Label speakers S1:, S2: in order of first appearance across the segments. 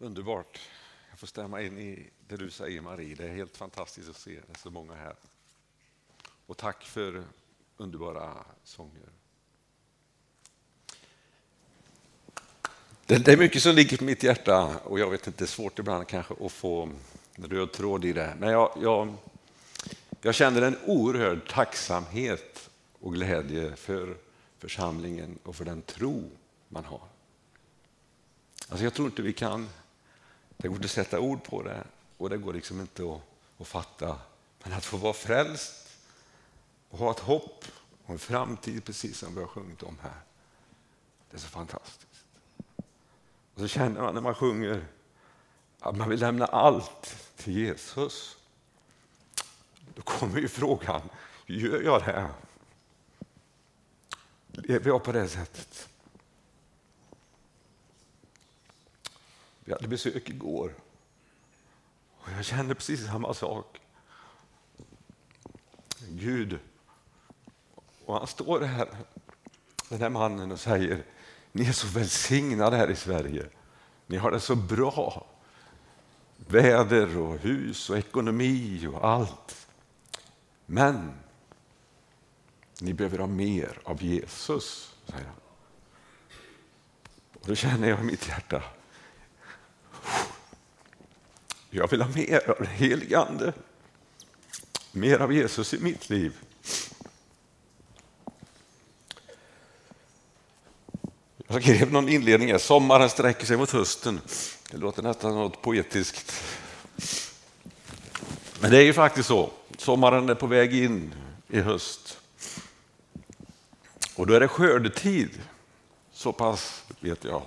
S1: Underbart. Jag får stämma in i det du säger Marie. Det är helt fantastiskt att se så många här. Och tack för underbara sånger. Det, är mycket som ligger på mitt hjärta och jag vet inte, det är svårt ibland kanske att få röd tråd i det. Men jag, jag, jag känner en oerhörd tacksamhet och glädje för församlingen och för den tro man har. Alltså jag tror inte vi kan, det går inte att sätta ord på det och det går liksom inte att, att fatta. Men att få vara frälst och ha ett hopp och en framtid precis som vi har sjungit om här. Det är så fantastiskt. Och så känner man när man sjunger att man vill lämna allt till Jesus. Då kommer ju frågan, gör jag det? Lever jag på det sättet? Vi hade besök igår och jag kände precis samma sak. Gud, och han står här, den här mannen, och säger ni är så välsignade här i Sverige. Ni har det så bra. Väder och hus och ekonomi och allt. Men ni behöver ha mer av Jesus, säger han. Och då känner jag i mitt hjärta, jag vill ha mer av den helige Ande. Mer av Jesus i mitt liv. Jag skrev någon inledning här, sommaren sträcker sig mot hösten. Det låter nästan något poetiskt. Men det är ju faktiskt så, sommaren är på väg in i höst. Och då är det skördetid, så pass vet jag.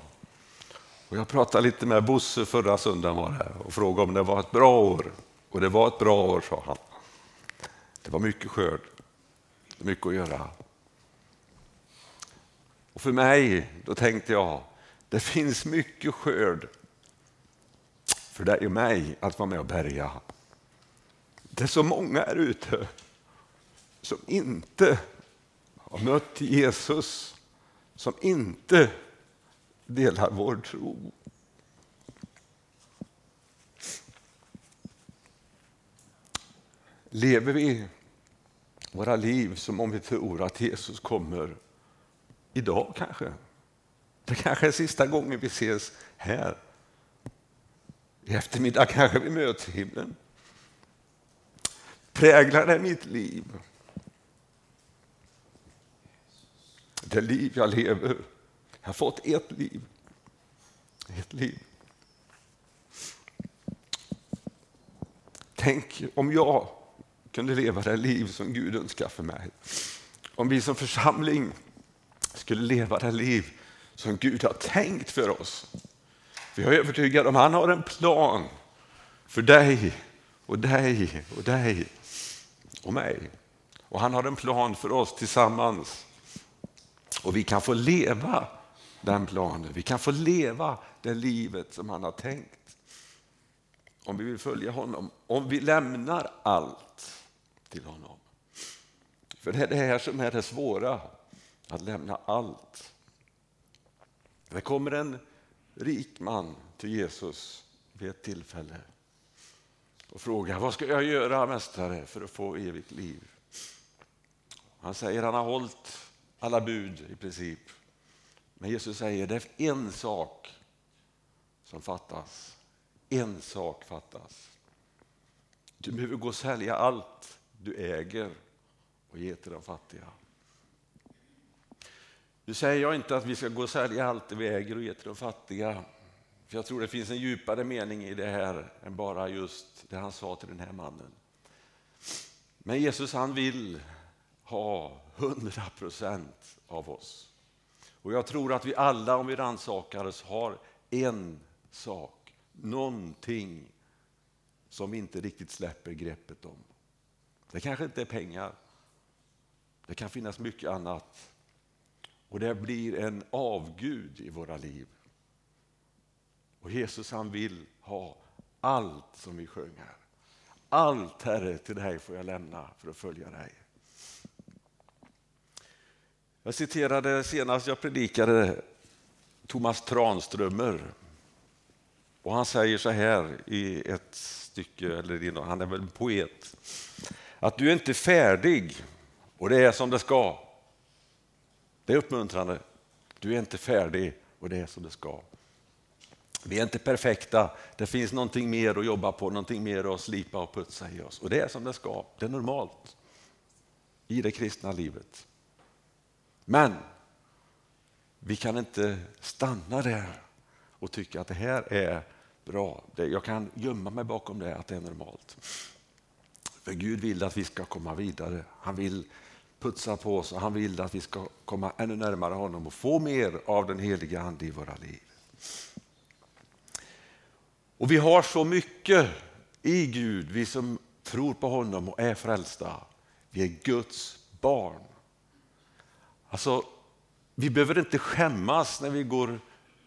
S1: Och jag pratade lite med Bosse förra söndagen var här och frågade om det var ett bra år. Och det var ett bra år, sa han. Det var mycket skörd, mycket att göra. Och för mig, då tänkte jag, det finns mycket skörd för dig och mig att vara med och bärga. Det är så många här ute som inte har mött Jesus, som inte delar vår tro. Lever vi våra liv som om vi tror att Jesus kommer idag kanske? Det kanske är sista gången vi ses här. I eftermiddag kanske vi möts i himlen. Präglar det mitt liv? Det liv jag lever jag har fått ett liv. Ett liv. Tänk om jag kunde leva det liv som Gud önskar för mig. Om vi som församling skulle leva det liv som Gud har tänkt för oss. Jag är övertygad om att han har en plan för dig och dig och dig och mig. Och han har en plan för oss tillsammans. Och vi kan få leva den planen. Vi kan få leva det livet som han har tänkt. Om vi vill följa honom, om vi lämnar allt till honom. För det är det här som är det svåra, att lämna allt. Det kommer en rik man till Jesus vid ett tillfälle och frågar vad ska jag göra mästare för att få evigt liv? Han säger han har hållit alla bud i princip. Men Jesus säger det är en sak som fattas. En sak fattas. Du behöver gå och sälja allt du äger och ge till de fattiga. Nu säger jag inte att vi ska gå och sälja allt vi äger och ge till de fattiga. För Jag tror det finns en djupare mening i det här än bara just det han sa till den här mannen. Men Jesus han vill ha hundra procent av oss. Och jag tror att vi alla, om vi rannsakar oss, har en sak, någonting som vi inte riktigt släpper greppet om. Det kanske inte är pengar. Det kan finnas mycket annat. Och det blir en avgud i våra liv. Och Jesus han vill ha allt som vi sjöng här. Allt Herre till dig får jag lämna för att följa dig. Jag citerade senast jag predikade Thomas Tranströmer. Och han säger så här i ett stycke, eller han är väl en poet, att du är inte färdig och det är som det ska. Det är uppmuntrande. Du är inte färdig och det är som det ska. Vi är inte perfekta. Det finns någonting mer att jobba på, någonting mer att slipa och putsa i oss. Och det är som det ska. Det är normalt i det kristna livet. Men vi kan inte stanna där och tycka att det här är bra. Jag kan gömma mig bakom det, att det är normalt. För Gud vill att vi ska komma vidare. Han vill putsa på oss och han vill att vi ska komma ännu närmare honom och få mer av den heliga Ande i våra liv. Och vi har så mycket i Gud, vi som tror på honom och är frälsta. Vi är Guds barn. Alltså, vi behöver inte skämmas när vi går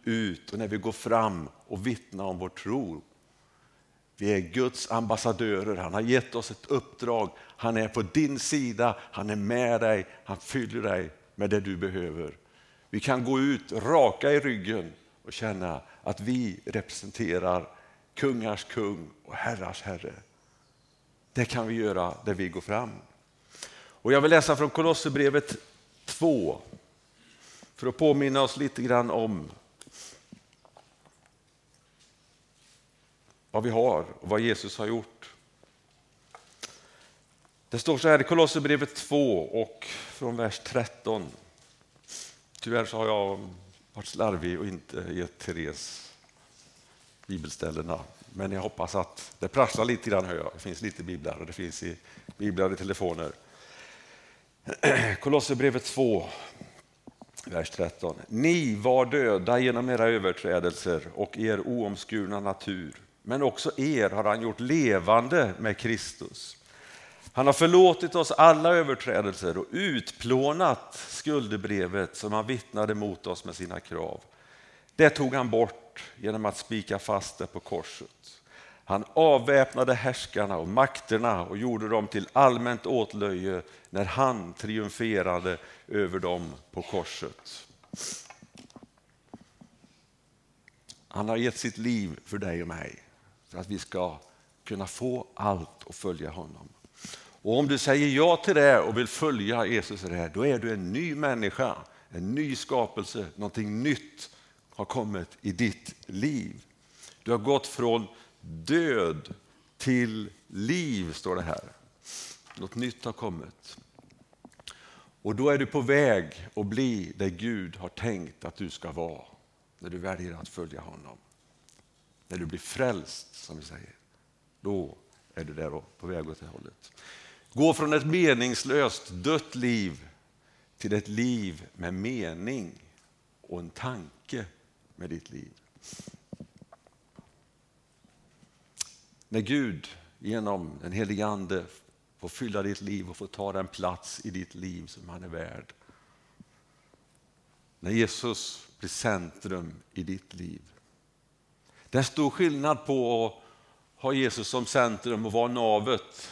S1: ut och när vi går fram och vittnar om vår tro. Vi är Guds ambassadörer. Han har gett oss ett uppdrag. Han är på din sida, han är med dig, han fyller dig med det du behöver. Vi kan gå ut raka i ryggen och känna att vi representerar kungars kung och herrars herre. Det kan vi göra där vi går fram. Och jag vill läsa från Kolosserbrevet 2 för att påminna oss lite grann om vad vi har och vad Jesus har gjort. Det står så här i Kolosserbrevet 2 och från vers 13. Tyvärr så har jag varit slarvig och inte gett Therese bibelställena. Men jag hoppas att det prasslar lite grann. Hör jag. Det finns lite biblar och det finns i biblar i telefoner. Kolosserbrevet 2, vers 13. Ni var döda genom era överträdelser och er oomskurna natur. Men också er har han gjort levande med Kristus. Han har förlåtit oss alla överträdelser och utplånat skuldebrevet som han vittnade mot oss med sina krav. Det tog han bort genom att spika fast det på korset. Han avväpnade härskarna och makterna och gjorde dem till allmänt åtlöje när han triumferade över dem på korset. Han har gett sitt liv för dig och mig för att vi ska kunna få allt och följa honom. Och om du säger ja till det och vill följa Jesus i det här, då är du en ny människa, en ny skapelse, någonting nytt har kommit i ditt liv. Du har gått från död till liv, står det här. Något nytt har kommit. Och då är du på väg att bli det Gud har tänkt att du ska vara när du väljer att följa honom. När du blir frälst, som vi säger. Då är du där på väg åt det hållet. Gå från ett meningslöst, dött liv till ett liv med mening och en tanke med ditt liv. När Gud genom den helige Ande får fylla ditt liv och får ta den plats i ditt liv som han är värd. När Jesus blir centrum i ditt liv. Det är stor skillnad på att ha Jesus som centrum och vara navet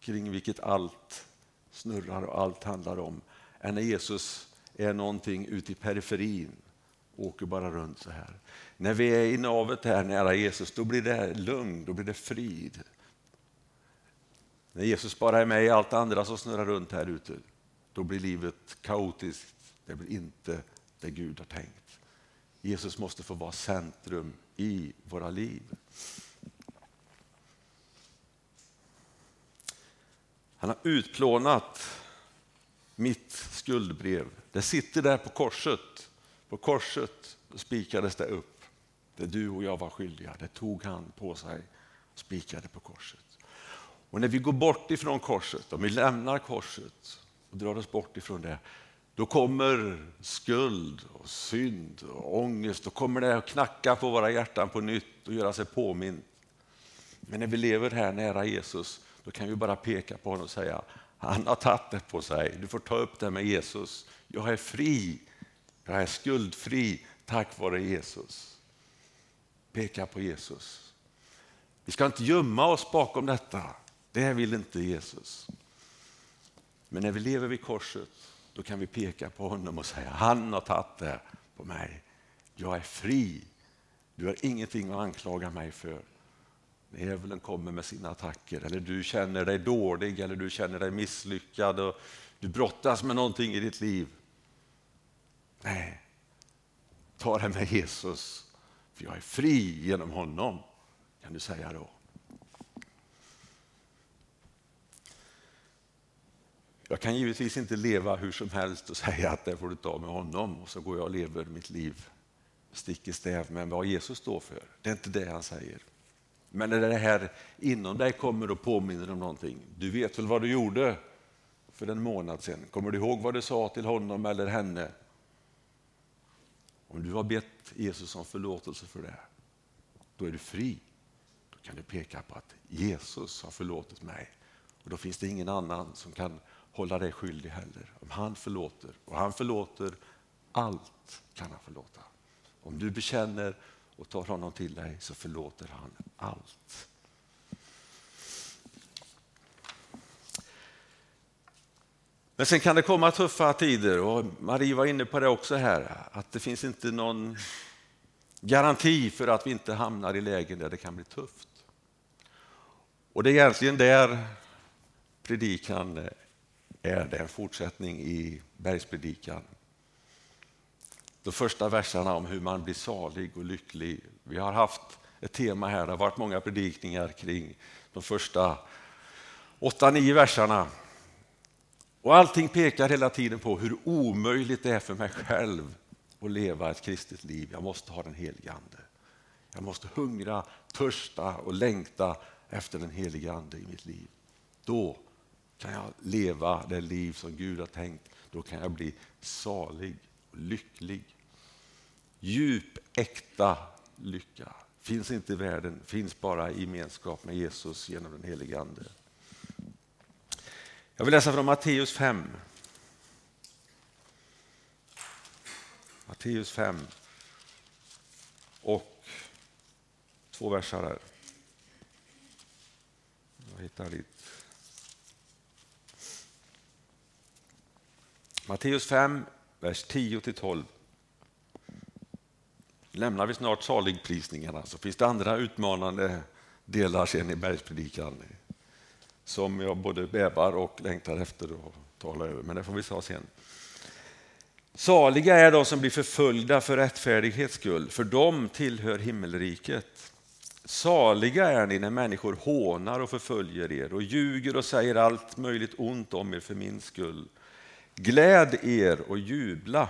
S1: kring vilket allt snurrar och allt handlar om, än när Jesus är någonting ute i periferin åker bara runt så här. När vi är i navet här nära Jesus, då blir det lugn, då blir det frid. När Jesus bara är med i allt andra som snurrar runt här ute, då blir livet kaotiskt. Det blir inte det Gud har tänkt. Jesus måste få vara centrum i våra liv. Han har utplånat mitt skuldbrev. Det sitter där på korset. På korset spikades det upp. Det du och jag var skyldiga, det tog han på sig och spikade på korset. Och när vi går bort ifrån korset, om vi lämnar korset och drar oss bort ifrån det, då kommer skuld och synd och ångest. Då kommer det att knacka på våra hjärtan på nytt och göra sig påmint. Men när vi lever här nära Jesus, då kan vi bara peka på honom och säga, han har tagit det på sig. Du får ta upp det med Jesus. Jag är fri. Jag är skuldfri tack vare Jesus. Peka på Jesus. Vi ska inte gömma oss bakom detta. Det vill inte Jesus. Men när vi lever vid korset, då kan vi peka på honom och säga, han har tagit det på mig. Jag är fri. Du har ingenting att anklaga mig för. Djävulen kommer med sina attacker eller du känner dig dålig eller du känner dig misslyckad och du brottas med någonting i ditt liv. Nej, ta det med Jesus, för jag är fri genom honom, kan du säga då. Jag kan givetvis inte leva hur som helst och säga att det får du ta med honom och så går jag och lever mitt liv stick i stäv med vad Jesus står för. Det är inte det han säger. Men när det här inom dig kommer och påminner om någonting. Du vet väl vad du gjorde för en månad sedan? Kommer du ihåg vad du sa till honom eller henne? Om du har bett Jesus om förlåtelse för det, då är du fri. Då kan du peka på att Jesus har förlåtit mig. Och Då finns det ingen annan som kan hålla dig skyldig heller. Om han förlåter, och han förlåter allt kan han förlåta. Om du bekänner och tar honom till dig så förlåter han allt. Men sen kan det komma tuffa tider och Marie var inne på det också här, att det finns inte någon garanti för att vi inte hamnar i lägen där det kan bli tufft. Och det är egentligen där predikan eh, är, det en fortsättning i bergspredikan. De första verserna om hur man blir salig och lycklig. Vi har haft ett tema här, det har varit många predikningar kring de första åtta, nio verserna. Och allting pekar hela tiden på hur omöjligt det är för mig själv att leva ett kristet liv. Jag måste ha den helige Ande. Jag måste hungra, törsta och längta efter den helige Ande i mitt liv. Då kan jag leva det liv som Gud har tänkt. Då kan jag bli salig och lycklig. Djup, äkta lycka finns inte i världen, finns bara i gemenskap med Jesus genom den helige Ande. Jag vill läsa från Matteus 5. Matteus 5 och två versar. här. Jag hittar dit. Matteus 5, vers 10-12. Lämnar vi snart saligprisningarna så finns det andra utmanande delar sen i bergspredikan som jag både bävar och längtar efter att tala över, men det får vi ta sen. Saliga är de som blir förföljda för rättfärdighets skull, för de tillhör himmelriket. Saliga är ni när människor hånar och förföljer er och ljuger och säger allt möjligt ont om er för min skull. Gläd er och jubla,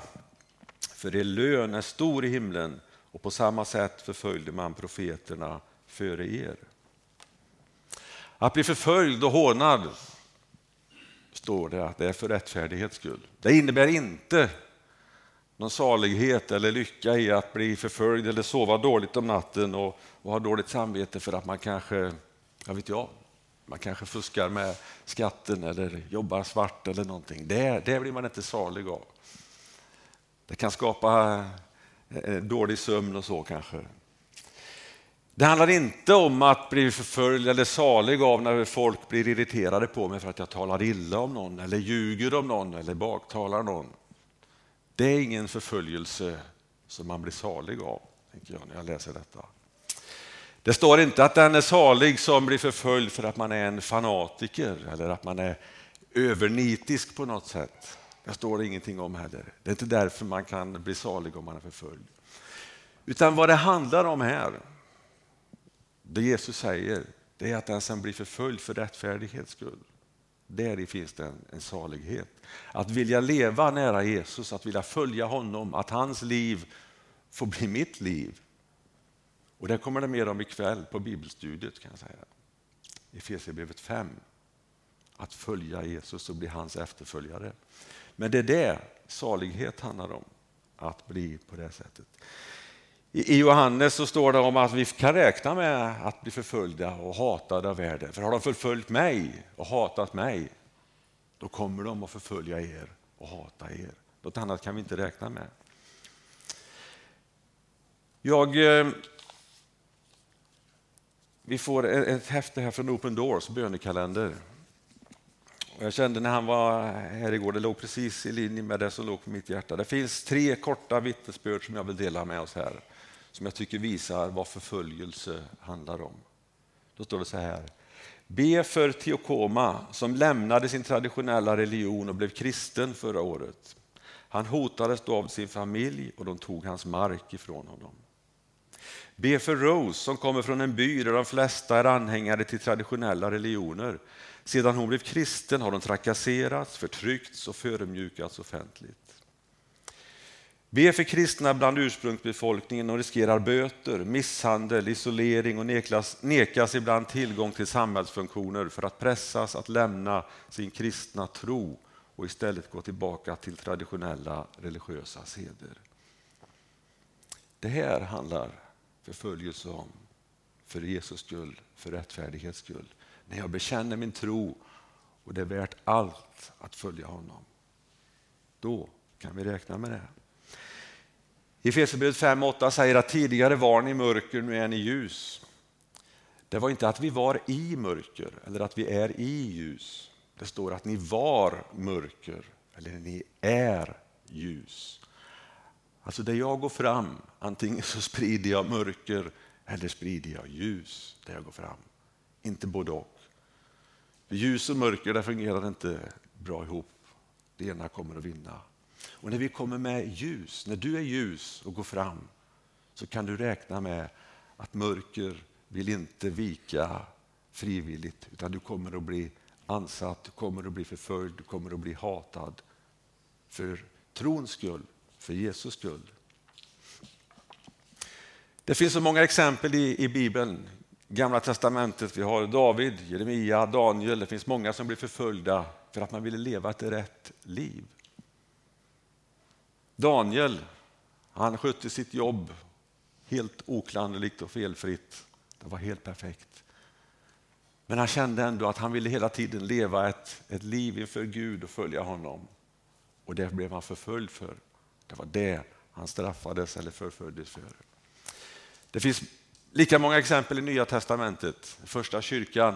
S1: för er lön är stor i himlen och på samma sätt förföljde man profeterna före er. Att bli förföljd och hånad, står det, att det är för rättfärdighets skull. Det innebär inte någon salighet eller lycka i att bli förföljd eller sova dåligt om natten och, och ha dåligt samvete för att man kanske, jag vet jag, man kanske fuskar med skatten eller jobbar svart eller någonting. Det, det blir man inte salig av. Det kan skapa eh, dålig sömn och så kanske. Det handlar inte om att bli förföljd eller salig av när folk blir irriterade på mig för att jag talar illa om någon eller ljuger om någon eller baktalar någon. Det är ingen förföljelse som man blir salig av, tänker jag när jag läser detta. Det står inte att den är salig som blir förföljd för att man är en fanatiker eller att man är övernitisk på något sätt. Det står det ingenting om heller. Det är inte därför man kan bli salig om man är förföljd. Utan vad det handlar om här, det Jesus säger, det är att den som blir förföljd för rättfärdighets skull, där finns det en, en salighet. Att vilja leva nära Jesus, att vilja följa honom, att hans liv får bli mitt liv. Och det kommer det mer om ikväll på bibelstudiet kan jag säga. I Efesierbrevet 5. Att följa Jesus och bli hans efterföljare. Men det är det salighet handlar om, att bli på det sättet. I Johannes så står det om att vi kan räkna med att bli förföljda och hatade av världen. För har de förföljt mig och hatat mig, då kommer de att förfölja er och hata er. Något annat kan vi inte räkna med. Jag, eh, vi får ett häfte här från Open Doors bönekalender. Jag kände när han var här igår, det låg precis i linje med det som låg på mitt hjärta. Det finns tre korta vittnesbörd som jag vill dela med oss här som jag tycker visar vad förföljelse handlar om. Då står det så här. Be för Teokoma som lämnade sin traditionella religion och blev kristen förra året. Han hotades då av sin familj och de tog hans mark ifrån honom. Be för Rose som kommer från en by där de flesta är anhängare till traditionella religioner. Sedan hon blev kristen har hon trakasserats, förtryckts och förödmjukats offentligt. Vi är för kristna bland ursprungsbefolkningen och riskerar böter, misshandel, isolering och nekas, nekas ibland tillgång till samhällsfunktioner för att pressas att lämna sin kristna tro och istället gå tillbaka till traditionella religiösa seder. Det här handlar förföljelse om för Jesus skull, för rättfärdighets skull. När jag bekänner min tro och det är värt allt att följa honom. Då kan vi räkna med det. I Efesierbrevet 5.8 säger att tidigare var ni mörker, nu är ni ljus. Det var inte att vi var i mörker eller att vi är i ljus. Det står att ni var mörker eller ni är ljus. Alltså där jag går fram, antingen så sprider jag mörker eller sprider jag ljus där jag går fram. Inte både och. Ljus och mörker det fungerar inte bra ihop. Det ena kommer att vinna. Och när vi kommer med ljus, när du är ljus och går fram, så kan du räkna med att mörker vill inte vika frivilligt, utan du kommer att bli ansatt, du kommer att bli förföljd, du kommer att bli hatad. För trons skull, för Jesus skull. Det finns så många exempel i, i Bibeln. Gamla testamentet, vi har David, Jeremia, Daniel. Det finns många som blir förföljda för att man ville leva ett rätt liv. Daniel, han skötte sitt jobb helt oklanderligt och felfritt. Det var helt perfekt. Men han kände ändå att han ville hela tiden leva ett, ett liv inför Gud och följa honom. Och det blev han förföljd för. Det var det han straffades eller förföljdes för. Det finns lika många exempel i Nya testamentet. Första kyrkan,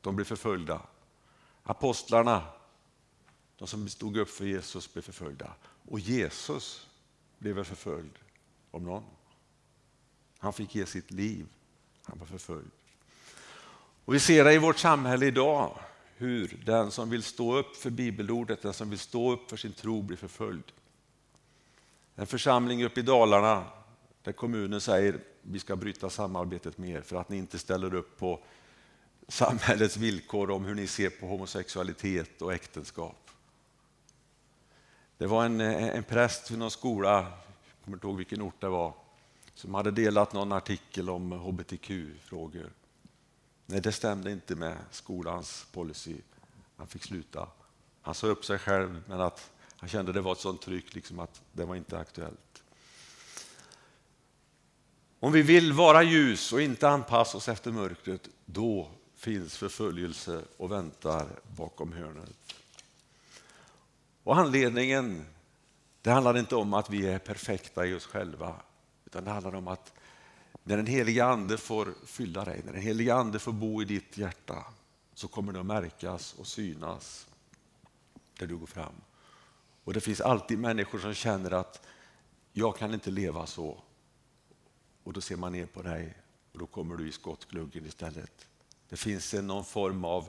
S1: de blev förföljda. Apostlarna, de som stod upp för Jesus, blev förföljda. Och Jesus blev väl förföljd om någon. Han fick ge sitt liv. Han var förföljd. Och vi ser det i vårt samhälle idag, hur den som vill stå upp för bibelordet, den som vill stå upp för sin tro blir förföljd. En församling uppe i Dalarna där kommunen säger vi ska bryta samarbetet med er för att ni inte ställer upp på samhällets villkor om hur ni ser på homosexualitet och äktenskap. Det var en, eh, en präst vid någon skola, jag kommer inte ihåg vilken ort det var, som hade delat någon artikel om hbtq-frågor. Nej, det stämde inte med skolans policy. Han fick sluta. Han sa upp sig själv, men att han kände det var ett sånt tryck liksom att det var inte aktuellt. Om vi vill vara ljus och inte anpassa oss efter mörkret, då finns förföljelse och väntar bakom hörnet. Och anledningen, det handlar inte om att vi är perfekta i oss själva, utan det handlar om att när den heliga ande får fylla dig, när den heliga ande får bo i ditt hjärta, så kommer det att märkas och synas där du går fram. Och det finns alltid människor som känner att jag kan inte leva så. Och då ser man ner på dig och då kommer du i skottgluggen istället. Det finns någon form av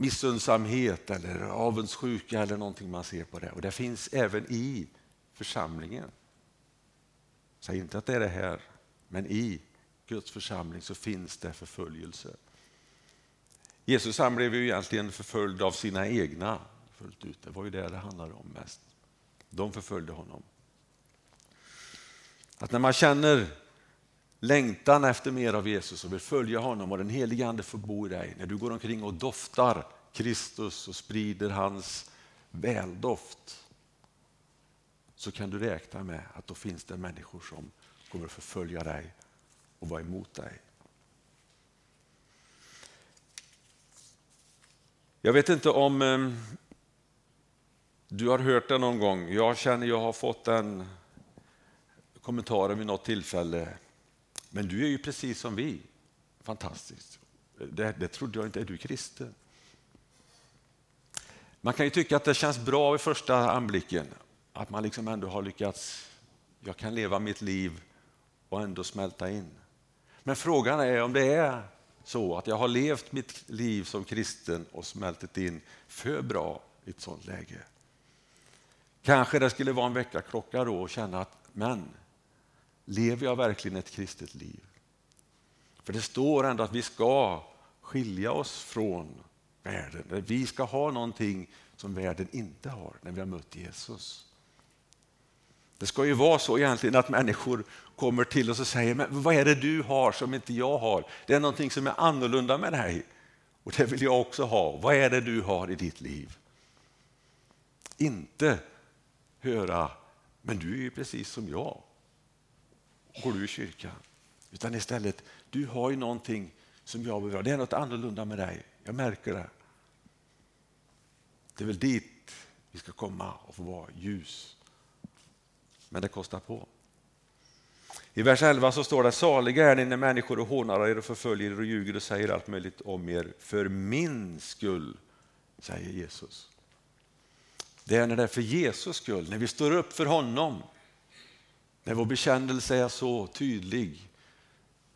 S1: missundsamhet eller avundsjuka eller någonting man ser på det. Och det finns även i församlingen. Säg inte att det är det här, men i Guds församling så finns det förföljelse. Jesus han blev ju egentligen förföljd av sina egna fullt ut. Det var ju det det handlade om mest. De förföljde honom. Att när man känner längtan efter mer av Jesus och vill följa honom och den helige Ande får bo i dig, när du går omkring och doftar Kristus och sprider hans väldoft, så kan du räkna med att då finns det människor som kommer att förfölja dig och vara emot dig. Jag vet inte om ehm, du har hört det någon gång. Jag känner jag har fått den kommentaren vid något tillfälle. Men du är ju precis som vi. Fantastiskt. Det, det trodde jag inte. Är du kristen? Man kan ju tycka att det känns bra vid första anblicken. Att man liksom ändå har lyckats. Jag kan leva mitt liv och ändå smälta in. Men frågan är om det är så att jag har levt mitt liv som kristen och smältit in för bra i ett sådant läge. Kanske det skulle vara en väckarklocka då och känna att men, lever jag verkligen ett kristet liv? För det står ändå att vi ska skilja oss från världen. Vi ska ha någonting som världen inte har när vi har mött Jesus. Det ska ju vara så egentligen att människor kommer till oss och säger, men vad är det du har som inte jag har? Det är någonting som är annorlunda med dig och det vill jag också ha. Vad är det du har i ditt liv? Inte höra, men du är ju precis som jag. Går du i kyrkan? Utan istället, du har ju någonting som jag behöver. Det är något annorlunda med dig. Jag märker det. Det är väl dit vi ska komma och få vara ljus. Men det kostar på. I vers 11 så står det saliga är ni när människor hånar er och förföljer er och ljuger och säger allt möjligt om er för min skull, säger Jesus. Det är när det är för Jesus skull, när vi står upp för honom, när vår bekännelse är så tydlig,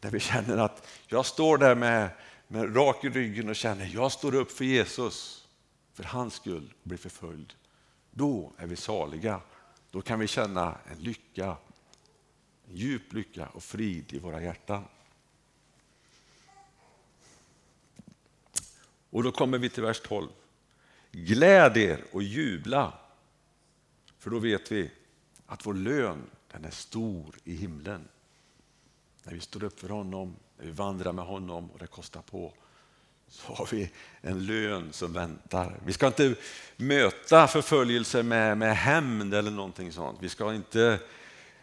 S1: när vi känner att jag står där med, med rak i ryggen och känner jag står upp för Jesus, för hans skull och blir förföljd. Då är vi saliga. Då kan vi känna en lycka, en djup lycka och frid i våra hjärtan. Och då kommer vi till vers 12. Gläd er och jubla, för då vet vi att vår lön den är stor i himlen. När vi står upp för honom, när vi vandrar med honom och det kostar på, så har vi en lön som väntar. Vi ska inte möta förföljelse med, med hämnd eller någonting sånt. Vi ska inte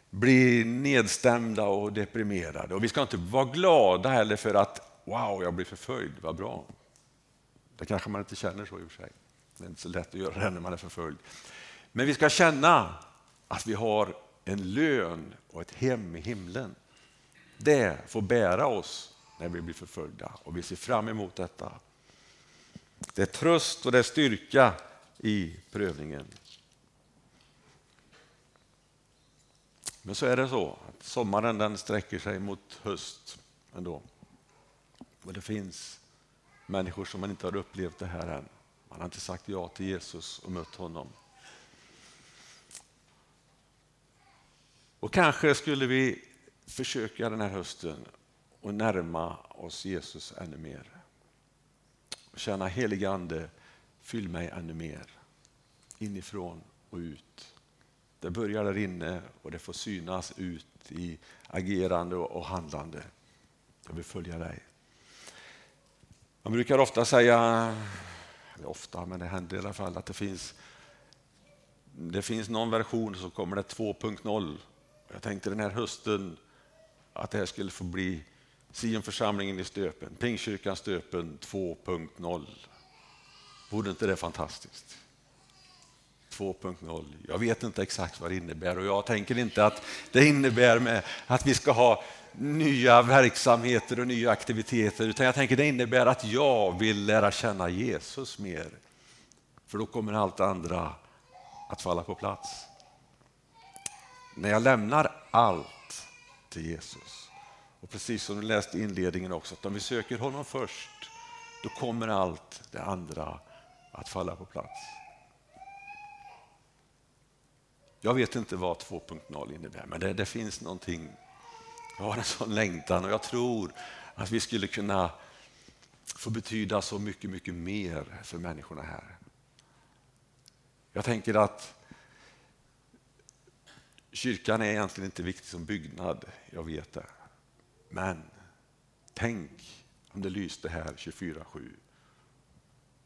S1: bli nedstämda och deprimerade. Och vi ska inte vara glada heller för att wow, jag blir förföljd, vad bra. Det kanske man inte känner så i och för sig. Det är inte så lätt att göra det när man är förföljd. Men vi ska känna att vi har en lön och ett hem i himlen. Det får bära oss när vi blir förföljda och vi ser fram emot detta. Det är tröst och det är styrka i prövningen. Men så är det så att sommaren den sträcker sig mot höst ändå. Och det finns människor som man inte har upplevt det här än. Man har inte sagt ja till Jesus och mött honom. Och kanske skulle vi försöka den här hösten och närma oss Jesus ännu mer. Och känna helig ande, fyll mig ännu mer. Inifrån och ut. Det börjar där inne och det får synas ut i agerande och handlande. Jag vill följa dig. Man brukar ofta säga ofta, men det händer i alla fall, att det finns, det finns någon version som kommer det 2.0. Jag tänkte den här hösten att det här skulle få bli Sionförsamlingen i Stöpen, Pingstkyrkan Stöpen 2.0. Vore inte det fantastiskt? 2.0. Jag vet inte exakt vad det innebär och jag tänker inte att det innebär med att vi ska ha nya verksamheter och nya aktiviteter utan jag tänker det innebär att jag vill lära känna Jesus mer. För då kommer allt andra att falla på plats. När jag lämnar allt till Jesus och precis som du läste i inledningen också att om vi söker honom först då kommer allt det andra att falla på plats. Jag vet inte vad 2.0 innebär men det, det finns någonting jag har en sån längtan och jag tror att vi skulle kunna få betyda så mycket, mycket mer för människorna här. Jag tänker att kyrkan är egentligen inte viktig som byggnad, jag vet det. Men tänk om det lyste här 24-7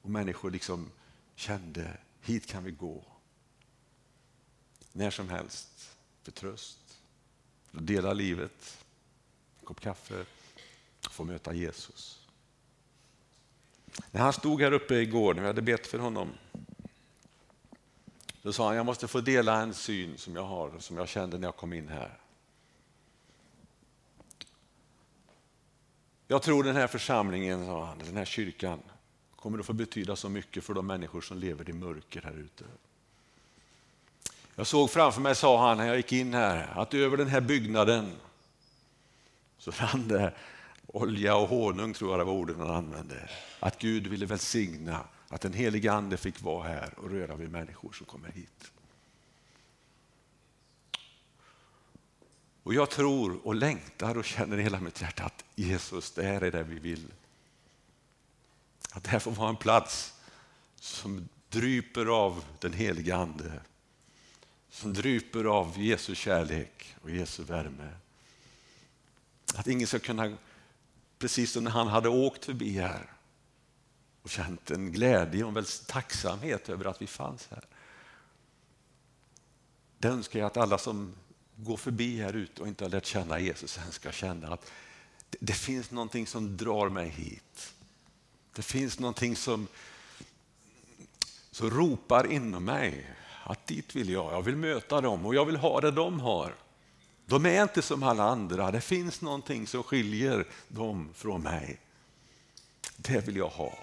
S1: och människor liksom kände, hit kan vi gå. När som helst, för tröst, för att dela livet, en kopp kaffe, få möta Jesus. När han stod här uppe igår, när vi hade bett för honom, då sa han, jag måste få dela en syn som jag har, som jag kände när jag kom in här. Jag tror den här församlingen, sa han, den här kyrkan, kommer att få betyda så mycket för de människor som lever i mörker här ute. Jag såg framför mig, sa han när jag gick in här, att över den här byggnaden så rann det olja och honung, tror jag det var orden han använde. Att Gud ville välsigna att den helige Ande fick vara här och röra vid människor som kommer hit. Och jag tror och längtar och känner i hela mitt hjärta att Jesus, det här är det vi vill. Att det här får vara en plats som dryper av den helige Ande. Som dryper av Jesu kärlek och Jesu värme. Att ingen ska kunna, precis som när han hade åkt förbi här och känt en glädje och en tacksamhet över att vi fanns här. Det önskar jag att alla som går förbi här ute och inte har lärt känna Jesus än ska känna att det, finns någonting som drar mig hit. Det finns någonting som, som ropar inom mig att dit vill jag. Jag vill möta dem och jag vill ha det de har. De är inte som alla andra. Det finns någonting som skiljer dem från mig. Det vill jag ha.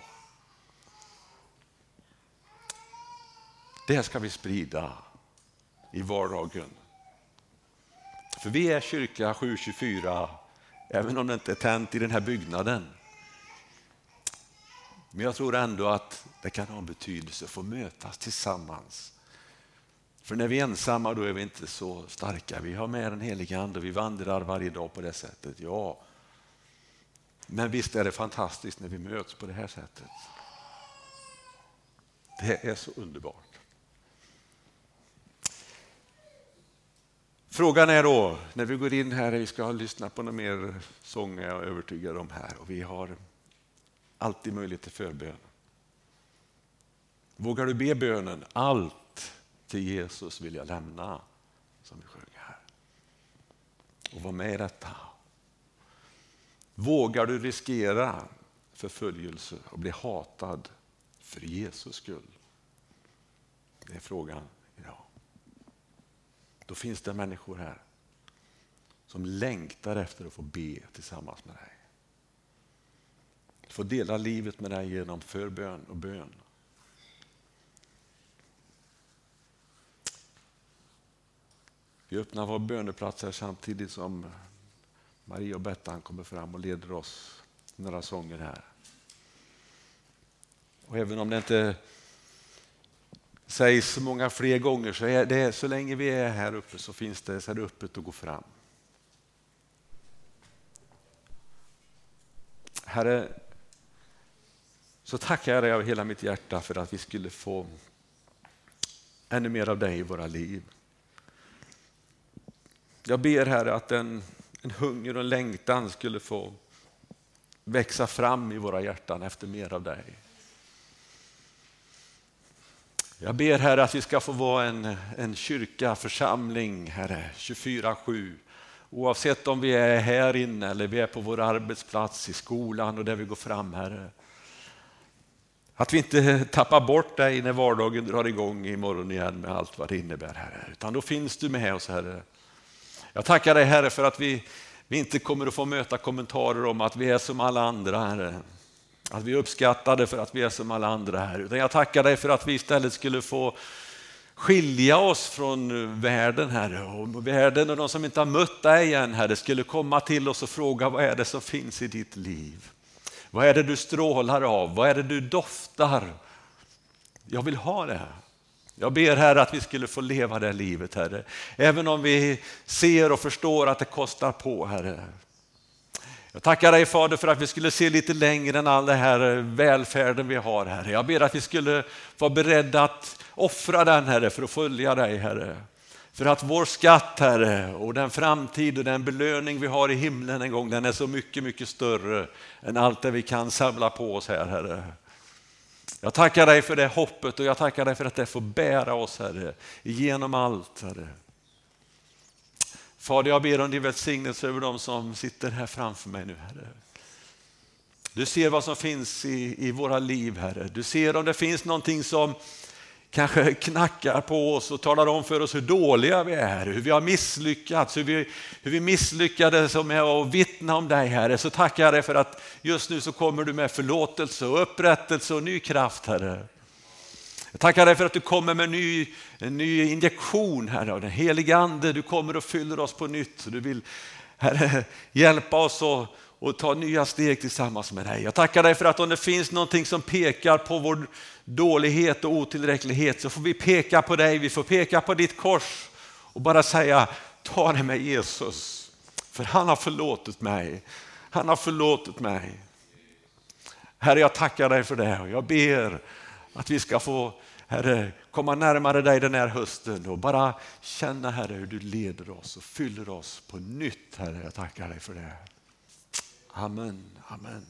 S1: Det ska vi sprida i vardagen. För vi är kyrka 724, även om det inte är tänt i den här byggnaden. Men jag tror ändå att det kan ha en betydelse att få mötas tillsammans. För när vi är ensamma då är vi inte så starka. Vi har med den heliga Ande och vi vandrar varje dag på det sättet. Ja, men visst är det fantastiskt när vi möts på det här sättet. Det är så underbart. Frågan är då, när vi går in här, vi ska lyssna på några mer sånger jag är övertygad om här och vi har alltid möjlighet till förbön. Vågar du be bönen, allt till Jesus vill jag lämna, som vi sjöng här. Och vara med i detta. Vågar du riskera förföljelse och bli hatad för Jesus skull? Det är frågan. Då finns det människor här som längtar efter att få be tillsammans med dig. Få dela livet med dig genom förbön och bön. Vi öppnar vår böneplats här samtidigt som Maria och Bettan kommer fram och leder oss några sånger här. Och även om det inte sägs många fler gånger så är det så länge vi är här uppe så finns det så är det öppet att gå fram. Herre, så tackar jag dig av hela mitt hjärta för att vi skulle få ännu mer av dig i våra liv. Jag ber Herre att en, en hunger och en längtan skulle få växa fram i våra hjärtan efter mer av dig. Jag ber Herre att vi ska få vara en, en kyrka, församling, Herre, 24-7. Oavsett om vi är här inne eller vi är på vår arbetsplats, i skolan och där vi går fram, Herre. Att vi inte tappar bort dig när vardagen drar igång imorgon igen med allt vad det innebär, Herre. Utan då finns du med oss, Herre. Jag tackar dig, Herre, för att vi, vi inte kommer att få möta kommentarer om att vi är som alla andra, Herre. Att vi är uppskattade för att vi är som alla andra här. Utan jag tackar dig för att vi istället skulle få skilja oss från världen, Herre. Och världen och de som inte har mött dig än, Herre, skulle komma till oss och fråga vad är det som finns i ditt liv? Vad är det du strålar av? Vad är det du doftar? Jag vill ha det. Jag ber Herre att vi skulle få leva det livet, Herre. Även om vi ser och förstår att det kostar på, Herre. Jag tackar dig Fader för att vi skulle se lite längre än all den här eh, välfärden vi har Herre. Jag ber att vi skulle vara beredda att offra den Herre för att följa dig Herre. För att vår skatt Herre och den framtid och den belöning vi har i himlen en gång den är så mycket, mycket större än allt det vi kan samla på oss här Herre. Jag tackar dig för det hoppet och jag tackar dig för att det får bära oss Herre genom allt Herre. Fader, jag ber om din välsignelse över dem som sitter här framför mig nu, Herre. Du ser vad som finns i, i våra liv, Herre. Du ser om det finns någonting som kanske knackar på oss och talar om för oss hur dåliga vi är, hur vi har misslyckats, hur vi, hur vi misslyckades med att vittna om dig Herre. Så tackar jag dig för att just nu så kommer du med förlåtelse och upprättelse och ny kraft Herre. Jag tackar dig för att du kommer med en ny, en ny injektion här av den helige Ande. Du kommer och fyller oss på nytt. Du vill Herre, hjälpa oss och, och ta nya steg tillsammans med dig. Jag tackar dig för att om det finns någonting som pekar på vår dålighet och otillräcklighet så får vi peka på dig, vi får peka på ditt kors och bara säga ta det med Jesus. För han har förlåtit mig. Han har förlåtit mig. Herre, jag tackar dig för det och jag ber att vi ska få Herre, komma närmare dig den här hösten och bara känna Herre hur du leder oss och fyller oss på nytt. Herre, jag tackar dig för det. Amen. Amen.